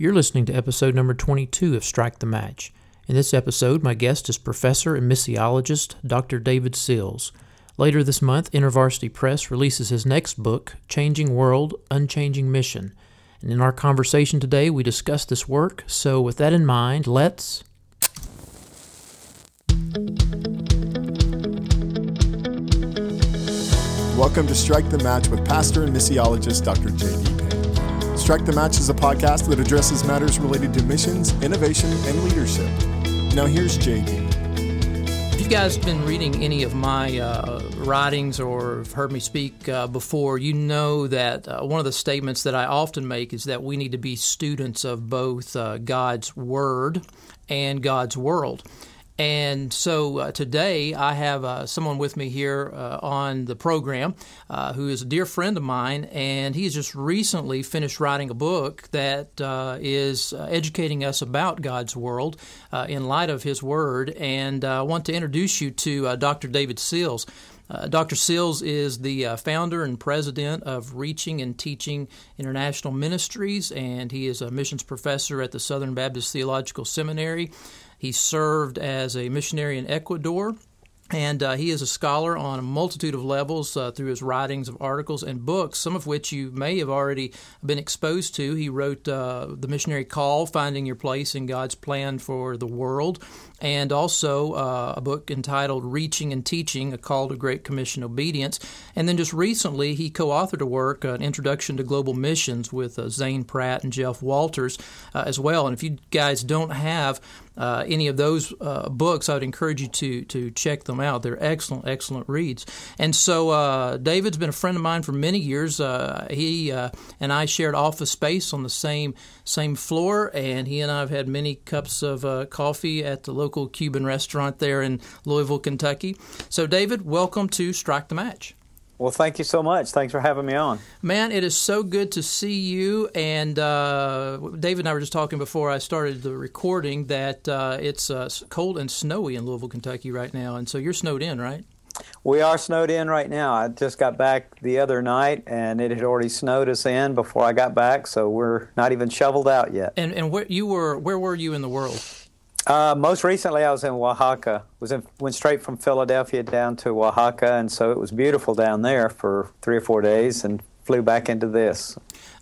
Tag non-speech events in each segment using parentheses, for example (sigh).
You're listening to episode number 22 of Strike the Match. In this episode, my guest is professor and missiologist Dr. David Sills. Later this month, InterVarsity Press releases his next book, Changing World, Unchanging Mission. And in our conversation today, we discuss this work. So, with that in mind, let's. Welcome to Strike the Match with pastor and missiologist Dr. J.D. Strike the Match is a podcast that addresses matters related to missions, innovation, and leadership. Now, here's J.D. If you guys have been reading any of my uh, writings or have heard me speak uh, before, you know that uh, one of the statements that I often make is that we need to be students of both uh, God's Word and God's world. And so uh, today I have uh, someone with me here uh, on the program uh, who is a dear friend of mine, and he's just recently finished writing a book that uh, is uh, educating us about God's world in light of His Word. And I want to introduce you to Dr. David Sills. Uh, Dr. Sills is the uh, founder and president of Reaching and Teaching International Ministries, and he is a missions professor at the Southern Baptist Theological Seminary. He served as a missionary in Ecuador. And uh, he is a scholar on a multitude of levels uh, through his writings of articles and books, some of which you may have already been exposed to. He wrote uh, The Missionary Call Finding Your Place in God's Plan for the World, and also uh, a book entitled Reaching and Teaching A Call to Great Commission Obedience. And then just recently, he co authored a work, An Introduction to Global Missions, with uh, Zane Pratt and Jeff Walters uh, as well. And if you guys don't have uh, any of those uh, books, I would encourage you to to check them out. They're excellent, excellent reads. And so, uh, David's been a friend of mine for many years. Uh, he uh, and I shared office space on the same same floor, and he and I have had many cups of uh, coffee at the local Cuban restaurant there in Louisville, Kentucky. So, David, welcome to Strike the Match. Well, thank you so much. Thanks for having me on. Man, it is so good to see you. And uh, David and I were just talking before I started the recording that uh, it's uh, cold and snowy in Louisville, Kentucky right now. And so you're snowed in, right? We are snowed in right now. I just got back the other night, and it had already snowed us in before I got back, so we're not even shoveled out yet. And and where you were? Where were you in the world? Uh, most recently, I was in Oaxaca. Was in, went straight from Philadelphia down to Oaxaca, and so it was beautiful down there for three or four days, and flew back into this.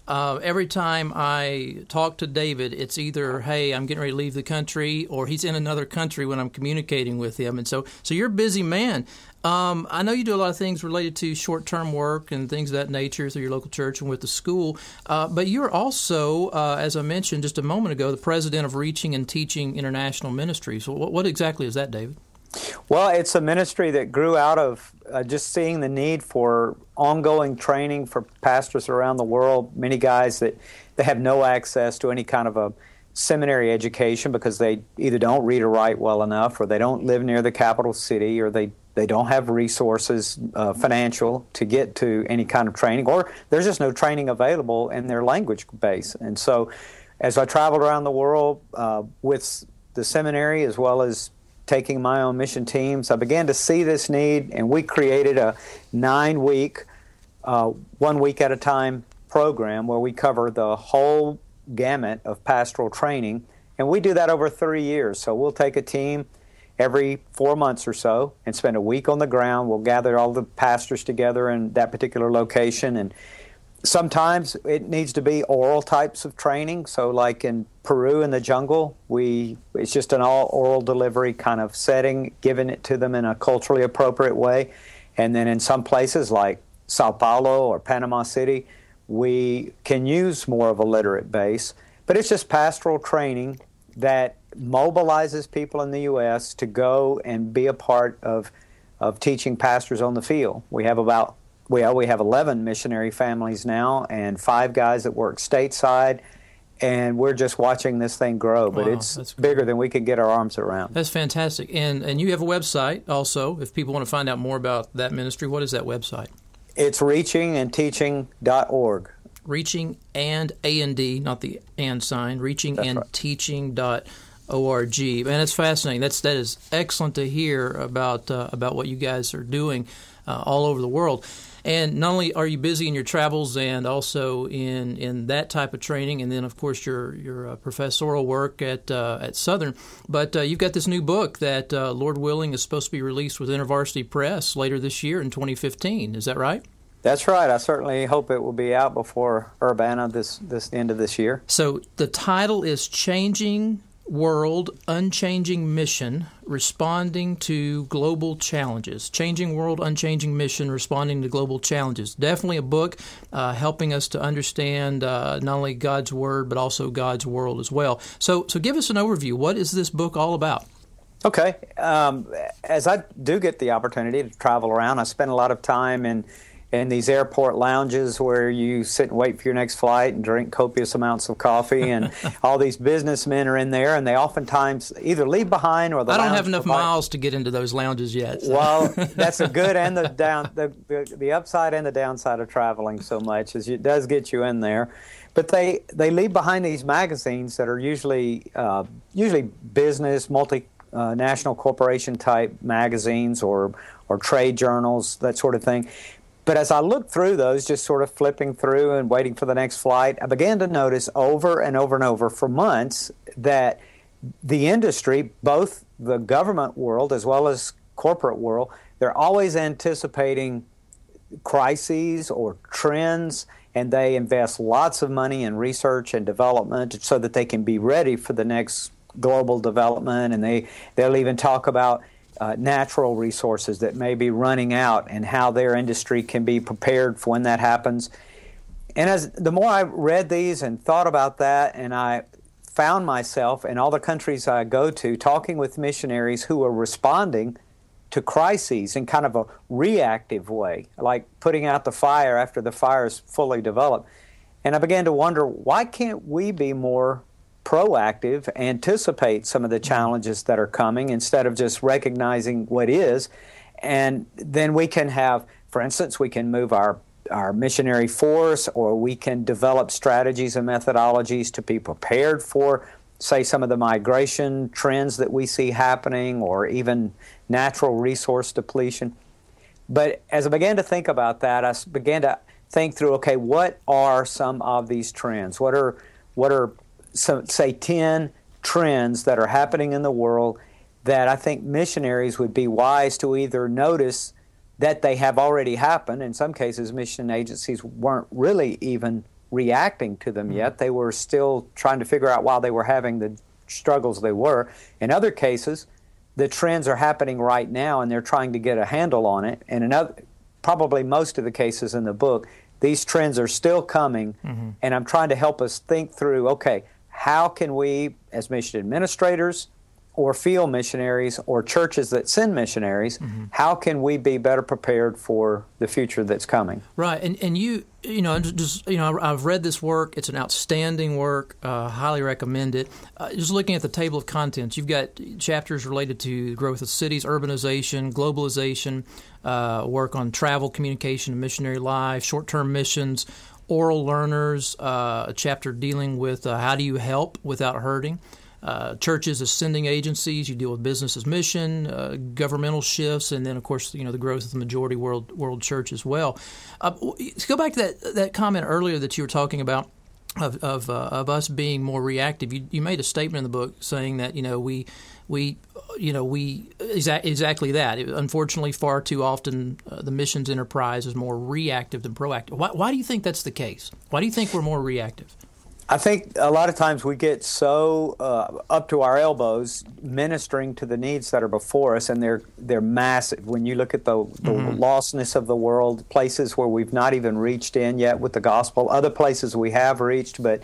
Uh, every time I talk to David, it's either "Hey, I'm getting ready to leave the country," or he's in another country when I'm communicating with him. And so, so you're a busy man. Um, I know you do a lot of things related to short term work and things of that nature through your local church and with the school, uh, but you're also, uh, as I mentioned just a moment ago, the president of Reaching and Teaching International Ministries. So what, what exactly is that, David? Well, it's a ministry that grew out of uh, just seeing the need for ongoing training for pastors around the world. Many guys that they have no access to any kind of a seminary education because they either don't read or write well enough, or they don't live near the capital city, or they they don't have resources uh, financial to get to any kind of training, or there's just no training available in their language base. And so, as I traveled around the world uh, with the seminary as well as taking my own mission teams, I began to see this need, and we created a nine week, uh, one week at a time program where we cover the whole gamut of pastoral training. And we do that over three years. So we'll take a team every four months or so and spend a week on the ground. We'll gather all the pastors together in that particular location. And sometimes it needs to be oral types of training. So, like in Peru in the jungle, we it's just an all oral delivery kind of setting, giving it to them in a culturally appropriate way. And then in some places like Sao Paulo or Panama City, we can use more of a literate base. But it's just pastoral training that mobilizes people in the U.S. to go and be a part of of teaching pastors on the field. We have about well, we have 11 missionary families now and five guys that work stateside. And we're just watching this thing grow, but wow, it's bigger than we could get our arms around. That's fantastic. And and you have a website also. If people want to find out more about that ministry, what is that website? It's reachingandteaching.org. Reaching and A and D, not the and sign. Reaching That's and right. teaching dot org. And it's fascinating. That's that is excellent to hear about uh, about what you guys are doing uh, all over the world. And not only are you busy in your travels and also in, in that type of training, and then of course your your uh, professorial work at uh, at Southern, but uh, you've got this new book that uh, Lord willing is supposed to be released with InterVarsity Press later this year in 2015. Is that right? That's right. I certainly hope it will be out before Urbana this this end of this year. So the title is Changing World Unchanging Mission Responding to Global Challenges. Changing World Unchanging Mission Responding to Global Challenges. Definitely a book uh, helping us to understand uh, not only God's Word, but also God's world as well. So, so give us an overview. What is this book all about? Okay. Um, as I do get the opportunity to travel around, I spend a lot of time in in these airport lounges where you sit and wait for your next flight and drink copious amounts of coffee and (laughs) all these businessmen are in there and they oftentimes either leave behind or the I don't have enough provide. miles to get into those lounges yet. So. Well, that's the good and the (laughs) down the, the, the upside and the downside of traveling so much is it does get you in there. But they, they leave behind these magazines that are usually uh, usually business, multinational uh, corporation type magazines or or trade journals, that sort of thing. But as I looked through those, just sort of flipping through and waiting for the next flight, I began to notice over and over and over for months that the industry, both the government world as well as corporate world, they're always anticipating crises or trends and they invest lots of money in research and development so that they can be ready for the next global development. And they they'll even talk about uh, natural resources that may be running out and how their industry can be prepared for when that happens. And as the more I read these and thought about that, and I found myself in all the countries I go to talking with missionaries who are responding to crises in kind of a reactive way, like putting out the fire after the fire is fully developed. And I began to wonder why can't we be more proactive, anticipate some of the mm-hmm. challenges that are coming instead of just recognizing what is. And then we can have, for instance, we can move our our missionary force, or we can develop strategies and methodologies to be prepared for, say, some of the migration trends that we see happening, or even natural resource depletion. But as I began to think about that, I began to think through okay, what are some of these trends? What are what are some, say 10 trends that are happening in the world that I think missionaries would be wise to either notice that they have already happened. In some cases, mission agencies weren't really even reacting to them yet. Mm-hmm. They were still trying to figure out why they were having the struggles they were. In other cases, the trends are happening right now and they're trying to get a handle on it. And in other, probably most of the cases in the book, these trends are still coming. Mm-hmm. And I'm trying to help us think through okay, how can we, as mission administrators or field missionaries or churches that send missionaries, mm-hmm. how can we be better prepared for the future that's coming? Right, and and you you know just you know I've read this work. It's an outstanding work. Uh, highly recommend it. Uh, just looking at the table of contents, you've got chapters related to growth of cities, urbanization, globalization, uh, work on travel, communication, and missionary life, short-term missions oral learners, uh, a chapter dealing with uh, how do you help without hurting. Uh, churches as sending agencies, you deal with business as mission, uh, governmental shifts, and then of course you know the growth of the majority world world church as well. Uh, go back to that that comment earlier that you were talking about of of, uh, of us being more reactive. You, you made a statement in the book saying that you know we we you know we exa- exactly that. unfortunately, far too often uh, the missions enterprise is more reactive than proactive. Why, why do you think that's the case? Why do you think we're more reactive? I think a lot of times we get so uh, up to our elbows ministering to the needs that are before us, and they're they're massive. When you look at the, the mm-hmm. lostness of the world, places where we've not even reached in yet with the gospel, other places we have reached, but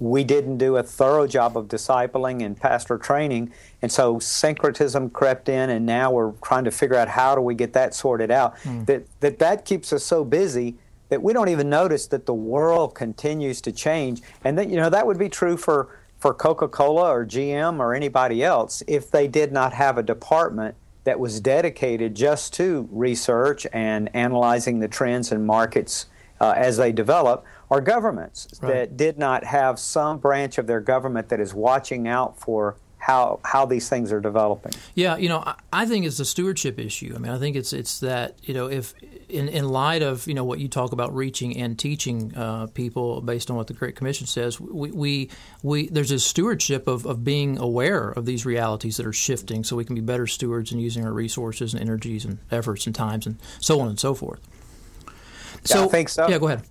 we didn't do a thorough job of discipling and pastor training, and so syncretism crept in, and now we're trying to figure out how do we get that sorted out. Mm. That that that keeps us so busy that we don't even notice that the world continues to change, and that you know that would be true for for Coca-Cola or GM or anybody else if they did not have a department that was dedicated just to research and analyzing the trends and markets uh, as they develop are governments right. that did not have some branch of their government that is watching out for how how these things are developing. Yeah, you know, I, I think it's a stewardship issue. I mean, I think it's it's that you know if in in light of you know what you talk about reaching and teaching uh, people based on what the Great Commission says, we we, we there's a stewardship of, of being aware of these realities that are shifting, so we can be better stewards in using our resources and energies and efforts and times and so on and so forth. So, yeah, I think so. Yeah, go ahead.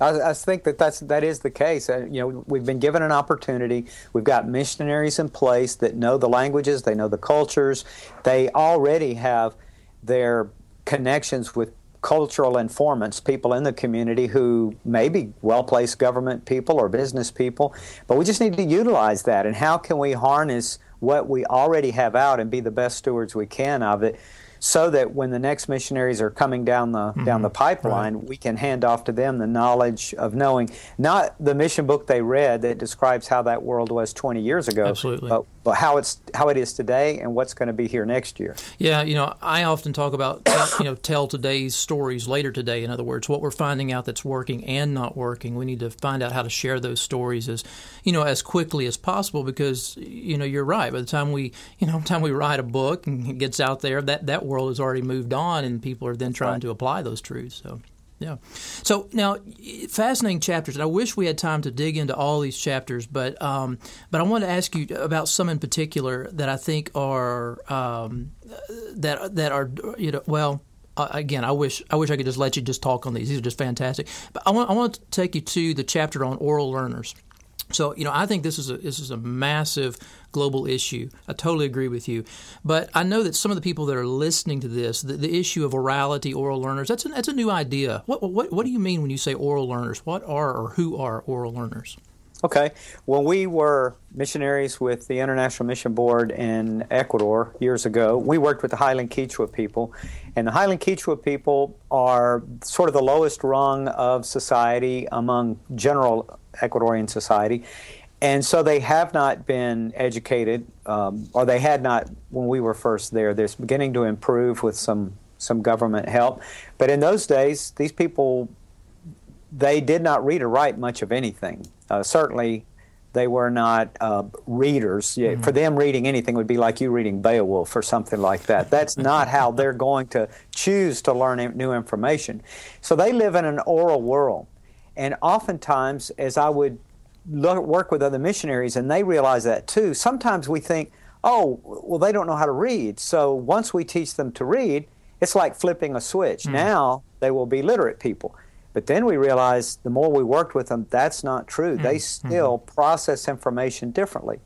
I, I, think that that's that is the case. Uh, you know, we've been given an opportunity. We've got missionaries in place that know the languages, they know the cultures, they already have their connections with cultural informants, people in the community who may be well placed government people or business people, but we just need to utilize that. And how can we harness what we already have out and be the best stewards we can of it? So that when the next missionaries are coming down the mm-hmm. down the pipeline, right. we can hand off to them the knowledge of knowing not the mission book they read that describes how that world was 20 years ago, Absolutely. but, but how it's how it is today and what's going to be here next year. Yeah, you know, I often talk about you know tell today's stories later today. In other words, what we're finding out that's working and not working, we need to find out how to share those stories as you know as quickly as possible because you know you're right. By the time we you know time we write a book and it gets out there, that that world has already moved on, and people are then trying right. to apply those truths. So. Yeah. So now, fascinating chapters. And I wish we had time to dig into all these chapters, but um, but I want to ask you about some in particular that I think are um, that that are you know well. Uh, again, I wish I wish I could just let you just talk on these. These are just fantastic. But I want I want to take you to the chapter on oral learners. So, you know, I think this is a this is a massive global issue. I totally agree with you. But I know that some of the people that are listening to this, the, the issue of orality, oral learners, that's a, that's a new idea. What, what what do you mean when you say oral learners? What are or who are oral learners? Okay. When we were missionaries with the International Mission Board in Ecuador years ago, we worked with the Highland Quechua people. And the Highland Quechua people are sort of the lowest rung of society among general Ecuadorian society. And so they have not been educated, um, or they had not when we were first there. They're beginning to improve with some, some government help. But in those days, these people, they did not read or write much of anything. Uh, certainly, they were not uh, readers. Mm-hmm. For them, reading anything would be like you reading Beowulf or something like that. That's (laughs) not how they're going to choose to learn new information. So they live in an oral world. And oftentimes, as I would look, work with other missionaries, and they realize that too, sometimes we think, oh, well, they don't know how to read. So once we teach them to read, it's like flipping a switch. Mm. Now they will be literate people. But then we realize the more we worked with them, that's not true. Mm. They hmm. still mm. process information differently.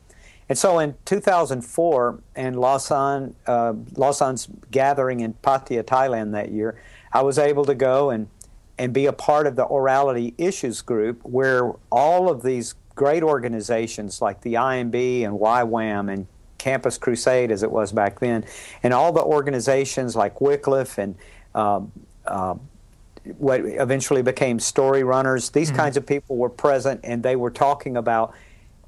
And so in 2004, and Lausanne, uh, Lausanne's gathering in Pattaya, Thailand that year, I was able to go and and be a part of the orality issues group where all of these great organizations like the IMB and YWAM and Campus Crusade, as it was back then, and all the organizations like Wycliffe and um, uh, what eventually became Story Runners, these mm-hmm. kinds of people were present and they were talking about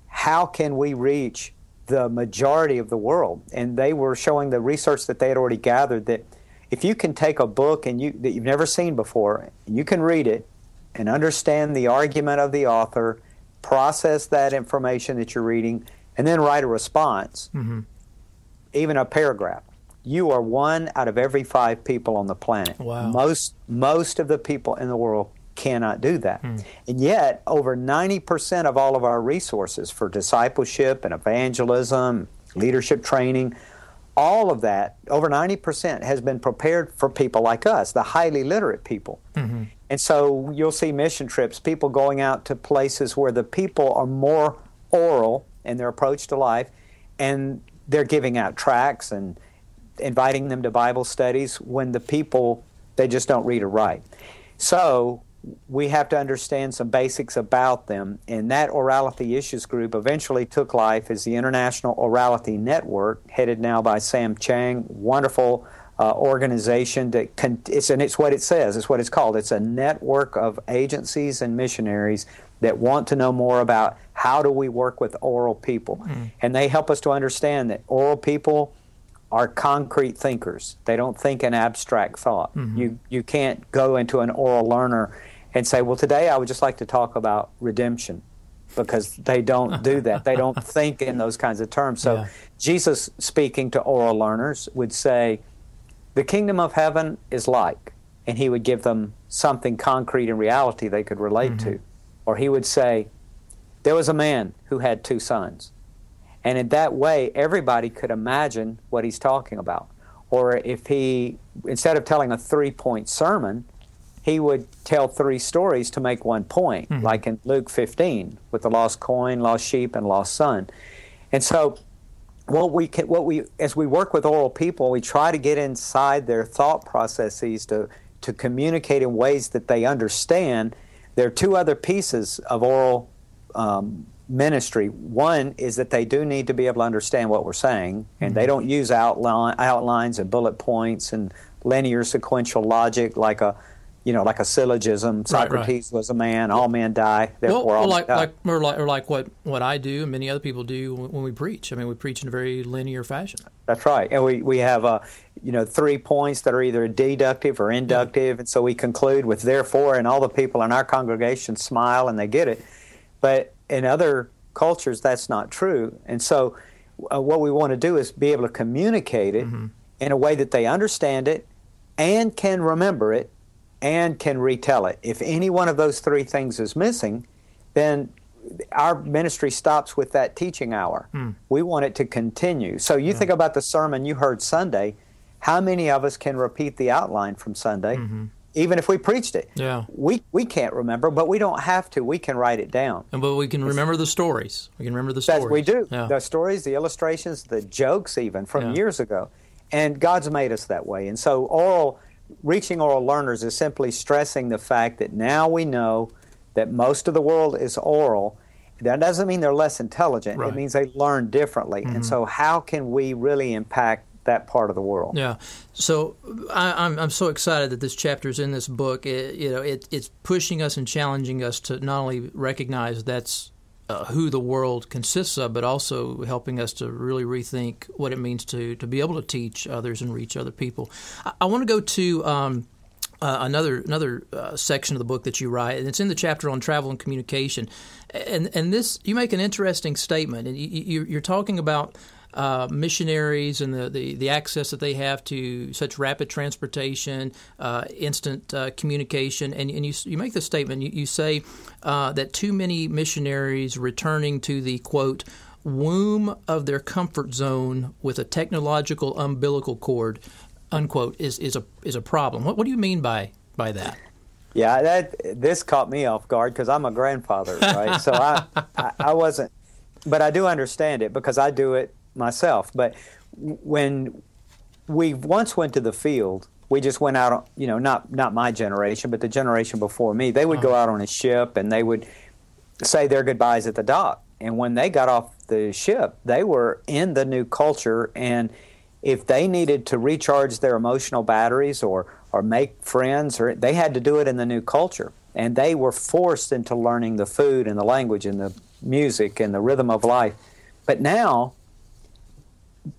how can we reach the majority of the world. And they were showing the research that they had already gathered that if you can take a book and you that you've never seen before, and you can read it and understand the argument of the author, process that information that you're reading, and then write a response, mm-hmm. even a paragraph. You are one out of every five people on the planet. Wow. Most most of the people in the world cannot do that. Mm. And yet, over 90% of all of our resources for discipleship and evangelism, leadership training, all of that, over 90%, has been prepared for people like us, the highly literate people. Mm-hmm. And so you'll see mission trips, people going out to places where the people are more oral in their approach to life, and they're giving out tracts and inviting them to Bible studies when the people, they just don't read or write. So we have to understand some basics about them. And that Orality Issues Group eventually took life as the International Orality Network, headed now by Sam Chiang. Wonderful uh, organization that con- it's and it's what it says. It's what it's called. It's a network of agencies and missionaries that want to know more about how do we work with oral people, mm. and they help us to understand that oral people are concrete thinkers. They don't think in abstract thought. Mm-hmm. You you can't go into an oral learner and say, well, today I would just like to talk about redemption. because they don't do (laughs) that. They don't think in those kinds of terms. So Yeah. Jesus, speaking to oral learners, would say, "The kingdom of heaven is like," and he would give them something concrete in reality they could relate mm-hmm. to, or he would say, "There was a man who had two sons." And in that way, everybody could imagine what he's talking about. Or if he, instead of telling a three point sermon, he would tell three stories to make one point, like in Luke 15 with the lost coin, lost sheep, and lost son. And so, what we can, what we, as we work with oral people, we try to get inside their thought processes to to communicate in ways that they understand. There are two other pieces of oral um, ministry. One is that they do need to be able to understand what we're saying, and they don't use outline, outlines and bullet points and linear sequential logic like a, you know, like a syllogism. right. Socrates was a man; all men die. Therefore, well all like, men die. like, or like, or like what, what I do and many other people do when, we preach. I mean, we preach in a very linear fashion. That's right. And we, we have, uh, you know, three points that are either deductive or inductive. And so we conclude with therefore, and all the people in our congregation smile and they get it. But in other cultures, that's not true. And so uh, what we want to do is be able to communicate it in a way that they understand it and can remember it and can retell it. If any one of those three things is missing, then our ministry stops with that teaching hour. Hmm. We want it to continue. So you think about the sermon you heard Sunday. How many of us can repeat the outline from Sunday, mm-hmm. even if we preached it? Yeah. We we can't remember, but we don't have to. We can write it down. And but we can remember the stories. We can remember the stories. We do. Yeah. The stories, the illustrations, the jokes, even from Yeah. years ago, and God's made us that way. And so, oral, reaching oral learners is simply stressing the fact that now we know that most of the world is oral. That doesn't mean they're less intelligent. Right. Mm-hmm. It means they learn differently. And so, how can we really impact that part of the world? Yeah. So I, I'm I'm so excited that this chapter is in this book. It, you know, it, it's pushing us and challenging us to not only recognize that's uh, who the world consists of, but also helping us to really rethink what it means to to be able to teach others and reach other people. I, I want to go to. Um, uh, another another uh, section of the book that you write, and it's in the chapter on travel and communication. And and this you make an interesting statement, and you, you're talking about uh, missionaries and the, the, the access that they have to such rapid transportation, uh, instant uh, communication, and, and you, you make the statement. You, you say uh, that too many missionaries returning to the quote womb of their comfort zone with a technological umbilical cord unquote is, is a is a problem. What, what do you mean by by that? Yeah, that this caught me off guard because I'm a grandfather, right? so I, I, I wasn't, but I do understand it because I do it myself. But when we once went to the field, we just went out. on You know, not not my generation, but the generation before me. They would go uh-huh. out on a ship and they would say their goodbyes at the dock. And when they got off the ship, they were in the new culture and if they needed to recharge their emotional batteries or, or make friends or they had to do it in the new culture and they were forced into learning the food and the language and the music and the rhythm of life but now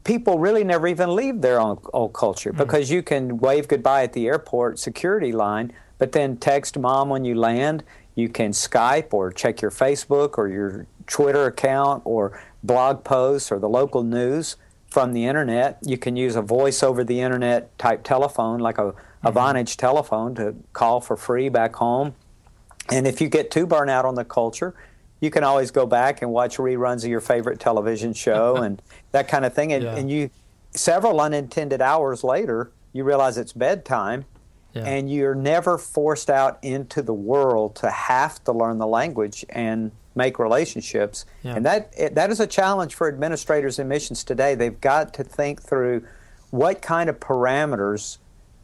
people really never even leave their own old culture hmm. because you can wave goodbye at the airport security line but then text mom when you land you can skype or check your facebook or your twitter account or blog posts or the local news from the internet. You can use a voice over the internet type telephone, like a, a hmm. Vonage telephone, to call for free back home. And if you get too burnt out on the culture, you can always go back and watch reruns of your favorite television show (laughs) and that kind of thing. And, Yeah. and you, several unintended hours later, you realize it's bedtime. Yeah. And you're never forced out into the world to have to learn the language and make relationships. Yeah. And that it- that is a challenge for administrators in missions today. They've got to think through what kind of parameters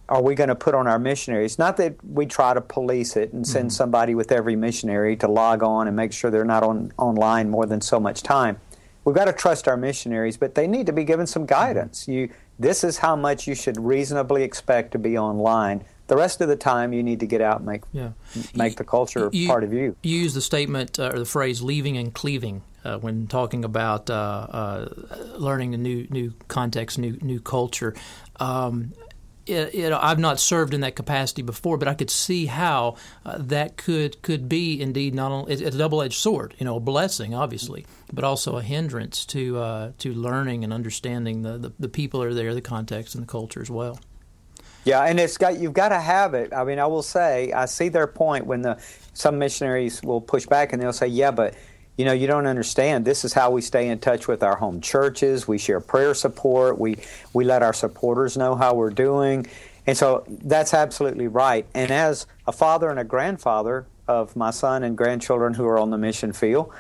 are we going to put on our missionaries? Not that we try to police it and send somebody with every missionary to log on and make sure they're not on online more than so much time. We've got to trust our missionaries, but they need to be given some guidance. You this is how much you should reasonably expect to be online. The rest of the time, you need to get out and make Yeah. make the culture You- part of you. You use the statement uh, or the phrase "leaving and cleaving" uh, when talking about uh, uh, learning a new new context, new new culture. Um, you know, I've not served in that capacity before, but I could see how uh, that could could be indeed not only it's a double edged sword, you know, a blessing obviously, but also a hindrance to uh, to learning and understanding the, the, the people are there, the context and the culture as well. Yeah, and it's got you've got to have it. I mean, I will say I see their point when the some missionaries will push back and they'll say, "Yeah, but you know, you don't understand. This is how we stay in touch with our home churches. We share prayer support. We we let our supporters know how we're doing." And so that's absolutely right. And as a father and a grandfather of my son and grandchildren who are on the mission field,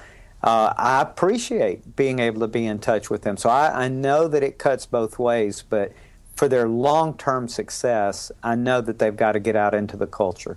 uh, I appreciate being able to be in touch with them. So I, I know that it cuts both ways, but for their long term success, I know that they've got to get out into the culture.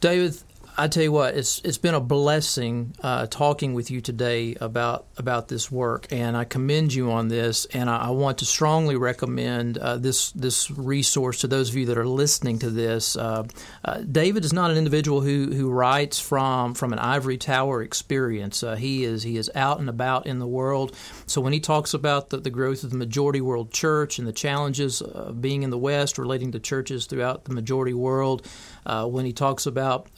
David, I tell you what, it's it's been a blessing uh, talking with you today about about this work, and I commend you on this. And I, I want to strongly recommend uh, this this resource to those of you that are listening to this. Uh, uh David is not an individual who who writes from from an ivory tower experience. Uh, he is he is out and about in the world. So when he talks about the, the growth of the majority world church and the challenges of being in the West relating to churches throughout the majority world, uh, when he talks about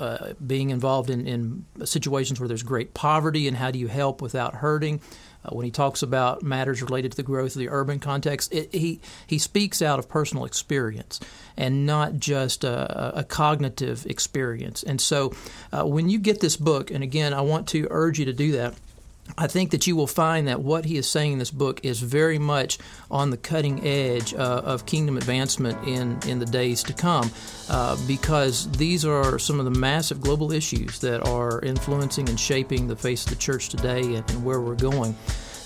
being involved in, in situations where there's great poverty and how do you help without hurting. Uh, when he talks about matters related to the growth of the urban context, it, he he speaks out of personal experience and not just a, a cognitive experience. And so, uh, when you get this book, and again, I want to urge you to do that. I think that you will find that what he is saying in this book is very much on the cutting edge uh, of kingdom advancement in, in the days to come uh, because these are some of the massive global issues that are influencing and shaping the face of the church today and, and where we're going.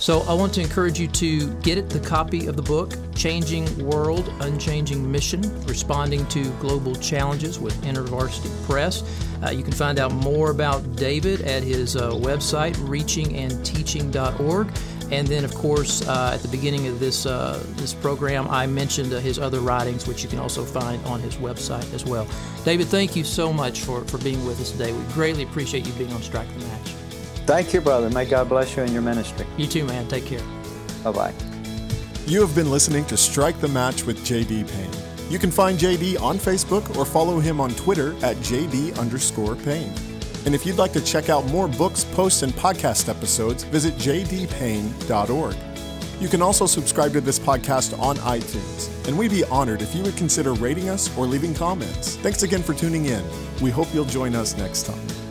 So I want to encourage you to get the copy of the book, Changing World, Unchanging Mission, Responding to Global Challenges with InterVarsity Press. Uh, you can find out more about David at his uh, website, reachingandteaching.org. And then, of course, uh, at the beginning of this uh, this program, I mentioned uh, his other writings, which you can also find on his website as well. David, thank you so much for, for being with us today. We greatly appreciate you being on Strike the Match. Thank you, brother. May God bless you in your ministry. You too, man. Take care. Bye bye. You have been listening to Strike the Match with JD Payne. You can find JD on Facebook or follow him on Twitter at JD underscore Payne. And if you'd like to check out more books, posts, and podcast episodes, visit jdpayne.org. You can also subscribe to this podcast on iTunes, and we'd be honored if you would consider rating us or leaving comments. Thanks again for tuning in. We hope you'll join us next time.